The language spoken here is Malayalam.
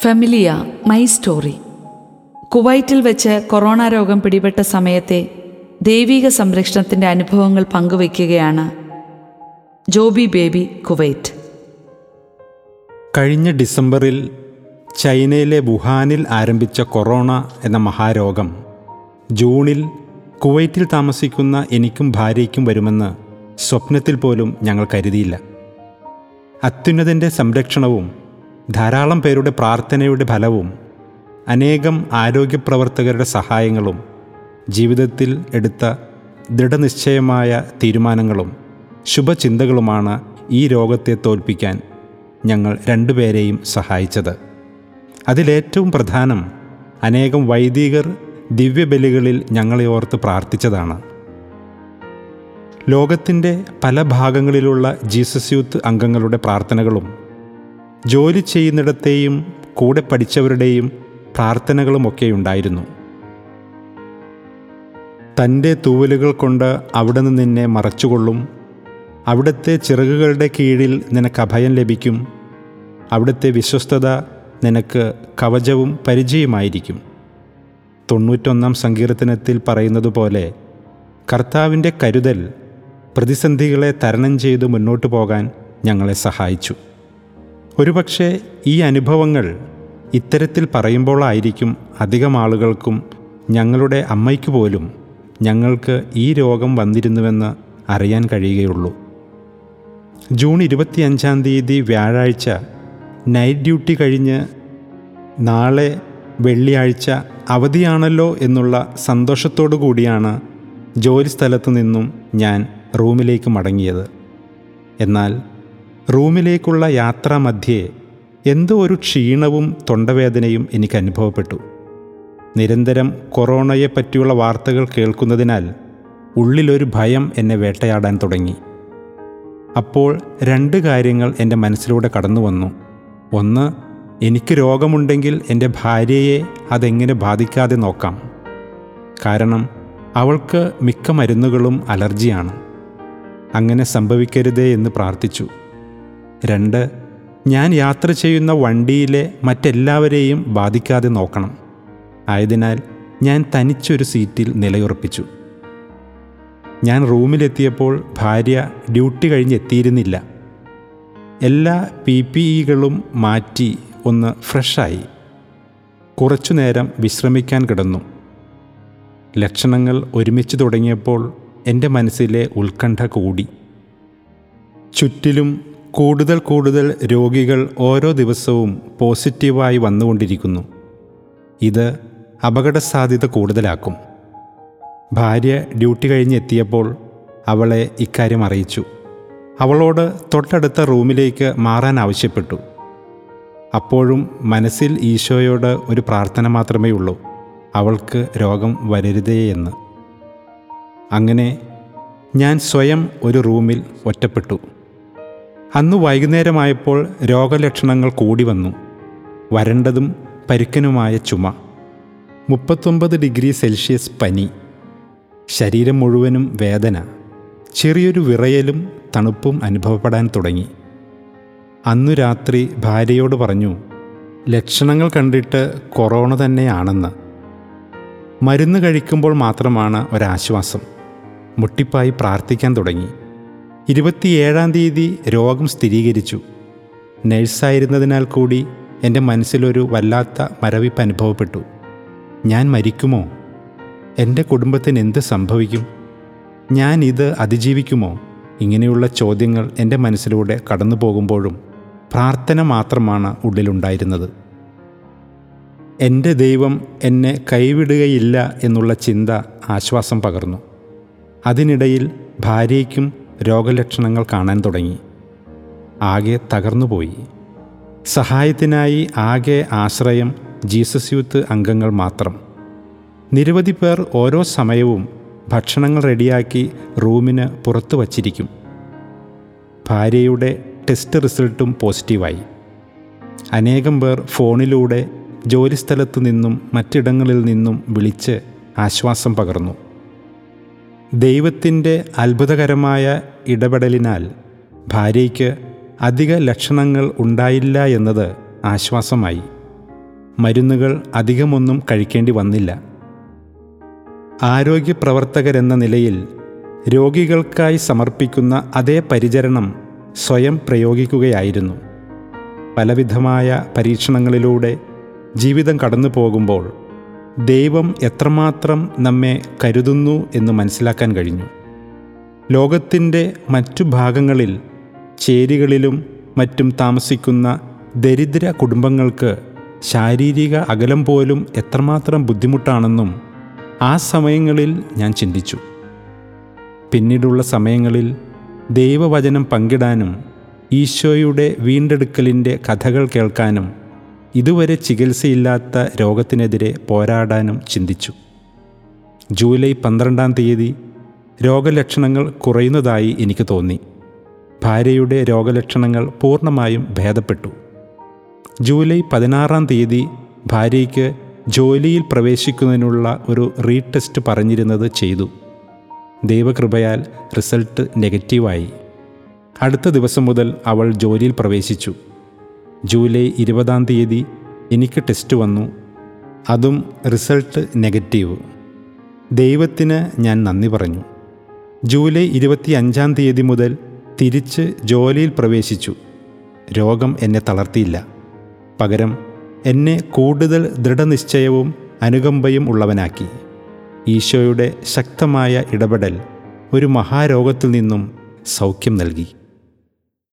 ഫെമിലിയ മൈ സ്റ്റോറി കുവൈറ്റിൽ വെച്ച് കൊറോണ രോഗം പിടിപെട്ട സമയത്തെ ദൈവിക സംരക്ഷണത്തിന്റെ അനുഭവങ്ങൾ പങ്കുവയ്ക്കുകയാണ് ജോബി ബേബി കുവൈറ്റ്. കഴിഞ്ഞ ഡിസംബറിൽ ചൈനയിലെ വുഹാനിൽ ആരംഭിച്ച കൊറോണ എന്ന മഹാരോഗം ജൂണിൽ കുവൈറ്റിൽ താമസിക്കുന്ന എനിക്കും ഭാര്യയ്ക്കും വരുമെന്ന് സ്വപ്നത്തിൽ പോലും ഞങ്ങൾ കരുതിയില്ല. അത്യുന്നതിന്റെ സംരക്ഷണവും ധാരാളം പേരുടെ പ്രാർത്ഥനയുടെ ഫലവും അനേകം ആരോഗ്യപ്രവർത്തകരുടെ സഹായങ്ങളും ജീവിതത്തിൽ എടുത്ത ദൃഢനിശ്ചയമായ തീരുമാനങ്ങളും ശുഭചിന്തകളുമാണ് ഈ രോഗത്തെ തോൽപ്പിക്കാൻ ഞങ്ങൾ രണ്ടുപേരെയും സഹായിച്ചത്. അതിലേറ്റവും പ്രധാനം അനേകം വൈദികർ ദിവ്യബലികളിൽ ഞങ്ങളെ ഓർത്ത് പ്രാർത്ഥിച്ചതാണ്. ലോകത്തിന്റെ പല ഭാഗങ്ങളിലുള്ള ജീസസ് യൂത്ത് അംഗങ്ങളുടെ പ്രാർത്ഥനകളും ജോലി ചെയ്യുന്നിടത്തെയും കൂടെ പഠിച്ചവരുടെയും പ്രാർത്ഥനകളുമൊക്കെ ഉണ്ടായിരുന്നു തന്റെ തൂവലുകൾ കൊണ്ട് അവിടെ നിന്ന് നിന്നെ മറച്ചുകൊള്ളും. അവിടുത്തെ ചിറകുകളുടെ കീഴിൽ നിനക്ക് അഭയം ലഭിക്കും. അവിടുത്തെ വിശ്വസ്തത നിനക്ക് കവചവും പരിചയമായിരിക്കും. തൊണ്ണൂറ്റൊന്നാം സങ്കീർത്തനത്തിൽ പറയുന്നത് പോലെ കർത്താവിന്റെ കരുതൽ പ്രതിസന്ധികളെ തരണം ചെയ്ത് മുന്നോട്ട് പോകാൻ ഞങ്ങളെ സഹായിച്ചു. ഒരുപക്ഷെ ഈ അനുഭവങ്ങൾ ഇത്തരത്തിൽ പറയുമ്പോഴായിരിക്കും അധികം ആളുകൾക്കും ഞങ്ങളുടെ അമ്മയ്ക്ക് പോലും ഞങ്ങൾക്ക് ഈ രോഗം വന്നിരുന്നുവെന്ന് അറിയാൻ കഴിയുകയുള്ളൂ. ജൂൺ ഇരുപത്തിയഞ്ചാം തീയതി വ്യാഴാഴ്ച നൈറ്റ് ഡ്യൂട്ടി കഴിഞ്ഞ് നാളെ വെള്ളിയാഴ്ച അവധിയാണല്ലോ എന്നുള്ള സന്തോഷത്തോടു കൂടിയാണ് ജോലി സ്ഥലത്തു നിന്നും ഞാൻ റൂമിലേക്ക് മടങ്ങിയത്. എന്നാൽ റൂമിലേക്കുള്ള യാത്രാമധ്യേ എന്തോ ഒരു ക്ഷീണവും തൊണ്ടവേദനയും എനിക്ക് അനുഭവപ്പെട്ടു. നിരന്തരം കൊറോണയെ പറ്റിയുള്ള വാർത്തകൾ കേൾക്കുന്നതിനാൽ ഉള്ളിലൊരു ഭയം എന്നെ വേട്ടയാടാൻ തുടങ്ങി. അപ്പോൾ രണ്ട് കാര്യങ്ങൾ എന്റെ മനസ്സിലൂടെ കടന്നു വന്നു ഒന്ന് എനിക്ക് രോഗമുണ്ടെങ്കിൽ എന്റെ ഭാര്യയെ അതെങ്ങനെ ബാധിക്കാതെ നോക്കാം? കാരണം അവൾക്ക് മിക്ക മരുന്നുകളും അലർജിയാണ്. അങ്ങനെ സംഭവിക്കരുതേ എന്ന് പ്രാർത്ഥിച്ചു. രണ്ട് ഞാൻ യാത്ര ചെയ്യുന്ന വണ്ടിയിലെ മറ്റെല്ലാവരെയും ബാധിക്കാതെ നോക്കണം. ആയതിനാൽ ഞാൻ തനിച്ചൊരു സീറ്റിൽ നിലയുറപ്പിച്ചു. ഞാൻ റൂമിലെത്തിയപ്പോൾ ഭാര്യ ഡ്യൂട്ടി കഴിഞ്ഞ് എത്തിയിരുന്നില്ല. എല്ലാ പി പി ഇകളും മാറ്റി ഒന്ന് ഫ്രഷായി. കുറച്ചു നേരം വിശ്രമിക്കാൻ കിടന്നു. ലക്ഷണങ്ങൾ ഒരുമിച്ച് തുടങ്ങിയപ്പോൾ എന്റെ മനസ്സിലെ ഉത്കണ്ഠ കൂടി. ചുറ്റിലും കൂടുതൽ കൂടുതൽ രോഗികൾ ഓരോ ദിവസവും പോസിറ്റീവായി വന്നുകൊണ്ടിരിക്കുന്നു. ഇത് അപകട സാധ്യത കൂടുതലാക്കും. ഭാര്യ ഡ്യൂട്ടി കഴിഞ്ഞ് എത്തിയപ്പോൾ അവളെ ഇക്കാര്യം അറിയിച്ചു. അവളോട് തൊട്ടടുത്ത റൂമിലേക്ക് മാറാൻ ആവശ്യപ്പെട്ടു. അപ്പോഴും മനസ്സിൽ ഈശോയോട് ഒരു പ്രാർത്ഥന മാത്രമേ ഉള്ളൂ. അവൾക്ക് രോഗം വരരുതേ എന്ന്. അങ്ങനെ ഞാൻ സ്വയം ഒരു റൂമിൽ ഒറ്റപ്പെട്ടു. അന്ന് വൈകുന്നേരമായപ്പോൾ രോഗലക്ഷണങ്ങൾ കൂടി വന്നു. വരണ്ടതും പരുക്കനുമായ ചുമ. മുപ്പത്തൊമ്പത് ഡിഗ്രി സെൽഷ്യസ് പനി. ശരീരം മുഴുവനും വേദന. ചെറിയൊരു വിറയലും തണുപ്പും അനുഭവപ്പെടാൻ തുടങ്ങി. അന്നു രാത്രി ഭാര്യയോട് പറഞ്ഞു ലക്ഷണങ്ങൾ കണ്ടിട്ട് കൊറോണ തന്നെയാണെന്ന്. മരുന്ന് കഴിക്കുമ്പോൾ മാത്രമാണ് ഒരാശ്വാസം. മുട്ടിപ്പായി പ്രാർത്ഥിക്കാൻ തുടങ്ങി. ഇരുപത്തിയേഴാം തീയതി രോഗം സ്ഥിരീകരിച്ചു. നഴ്സായിരുന്നതിനാൽ കൂടി എന്റെ മനസ്സിലൊരു വല്ലാത്ത മരവിപ്പ് അനുഭവപ്പെട്ടു. ഞാൻ മരിക്കുമോ? എന്റെ കുടുംബത്തിന് എന്ത് സംഭവിക്കും? ഞാൻ ഇത് അതിജീവിക്കുമോ? ഇങ്ങനെയുള്ള ചോദ്യങ്ങൾ എന്റെ മനസ്സിലൂടെ കടന്നു പോകുമ്പോഴും പ്രാർത്ഥന മാത്രമാണ് ഉള്ളിലുണ്ടായിരുന്നത്. എന്റെ ദൈവം എന്നെ കൈവിടുകയില്ല എന്നുള്ള ചിന്ത ആശ്വാസം പകർന്നു. അതിനിടയിൽ ഭാര്യയ്ക്കും രോഗലക്ഷണങ്ങൾ കാണാൻ തുടങ്ങി. ആകെ തകർന്നുപോയി. സഹായത്തിനായി ആകെ ആശ്രയം ജീസസ് യൂത്ത് അംഗങ്ങൾ മാത്രം. നിരവധി പേർ ഓരോ സമയവും ഭക്ഷണങ്ങൾ റെഡിയാക്കി റൂമിന് പുറത്തു വച്ചിരിക്കും. ഭാര്യയുടെ ടെസ്റ്റ് റിസൾട്ടും പോസിറ്റീവായി. അനേകം പേർ ഫോണിലൂടെ ജോലിസ്ഥലത്തു നിന്നും മറ്റിടങ്ങളിൽ നിന്നും വിളിച്ച് ആശ്വാസം പകർന്നു. ദൈവത്തിന്റെ അത്ഭുതകരമായ ഇടപെടലിനാൽ ഭാര്യയ്ക്ക് അധിക ലക്ഷണങ്ങൾ ഉണ്ടായില്ല എന്നത് ആശ്വാസമായി. മരുന്നുകൾ അധികമൊന്നും കഴിക്കേണ്ടി വന്നില്ല. ആരോഗ്യ പ്രവർത്തകരെന്ന നിലയിൽ രോഗികൾക്കായി സമർപ്പിക്കുന്ന അതേ പരിചരണം സ്വയം പ്രയോഗിക്കുകയായിരുന്നു. പലവിധമായ പരീക്ഷണങ്ങളിലൂടെ ജീവിതം കടന്നു പോകുമ്പോൾ ദൈവം എത്രമാത്രം നമ്മെ കരുതുന്നു എന്ന് മനസ്സിലാക്കാൻ കഴിഞ്ഞു. ലോകത്തിന്റെ മറ്റു ഭാഗങ്ങളിൽ ചേരികളിലും മറ്റും താമസിക്കുന്ന ദരിദ്ര കുടുംബങ്ങൾക്ക് ശാരീരിക അകലം പോലും എത്രമാത്രം ബുദ്ധിമുട്ടാണെന്നും ആ സമയങ്ങളിൽ ഞാൻ ചിന്തിച്ചു. പിന്നീടുള്ള സമയങ്ങളിൽ ദൈവവചനം പങ്കിടാനും ഈശോയുടെ വീണ്ടെടുക്കലിന്റെ കഥകൾ കേൾക്കാനും ഇതുവരെ ചികിത്സയില്ലാത്ത രോഗത്തിനെതിരെ പോരാടാനും ചിന്തിച്ചു. ജൂലൈ പന്ത്രണ്ടാം തീയതി രോഗലക്ഷണങ്ങൾ കുറയുന്നതായി എനിക്ക് തോന്നി. ഭാര്യയുടെ രോഗലക്ഷണങ്ങൾ പൂർണമായും ഭേദപ്പെട്ടു. ജൂലൈ പതിനാറാം തീയതി ഭാര്യയ്ക്ക് ജോലിയിൽ പ്രവേശിക്കുന്നതിനുള്ള ഒരു റീടെസ്റ്റ് പറഞ്ഞിരുന്നത് ചെയ്തു. ദൈവകൃപയാൽ റിസൾട്ട് നെഗറ്റീവായി. അടുത്ത ദിവസം മുതൽ അവൾ ജോലിയിൽ പ്രവേശിച്ചു. ജൂലൈ ഇരുപതാം തീയതി എനിക്ക് ടെസ്റ്റ് വന്നു. അതും റിസൾട്ട് നെഗറ്റീവ്. ദൈവത്തിന് ഞാൻ നന്ദി പറഞ്ഞു. ജൂലൈ ഇരുപത്തി അഞ്ചാം തീയതി മുതൽ തിരിച്ച് ജോലിയിൽ പ്രവേശിച്ചു. രോഗം എന്നെ തളർത്തിയില്ല. പകരം എന്നെ കൂടുതൽ ദൃഢനിശ്ചയവും അനുകമ്പയും ഉള്ളവനാക്കി. ഈശോയുടെ ശക്തമായ ഇടപെടൽ ഒരു മഹാരോഗത്തിൽ നിന്നും സൗഖ്യം നൽകി.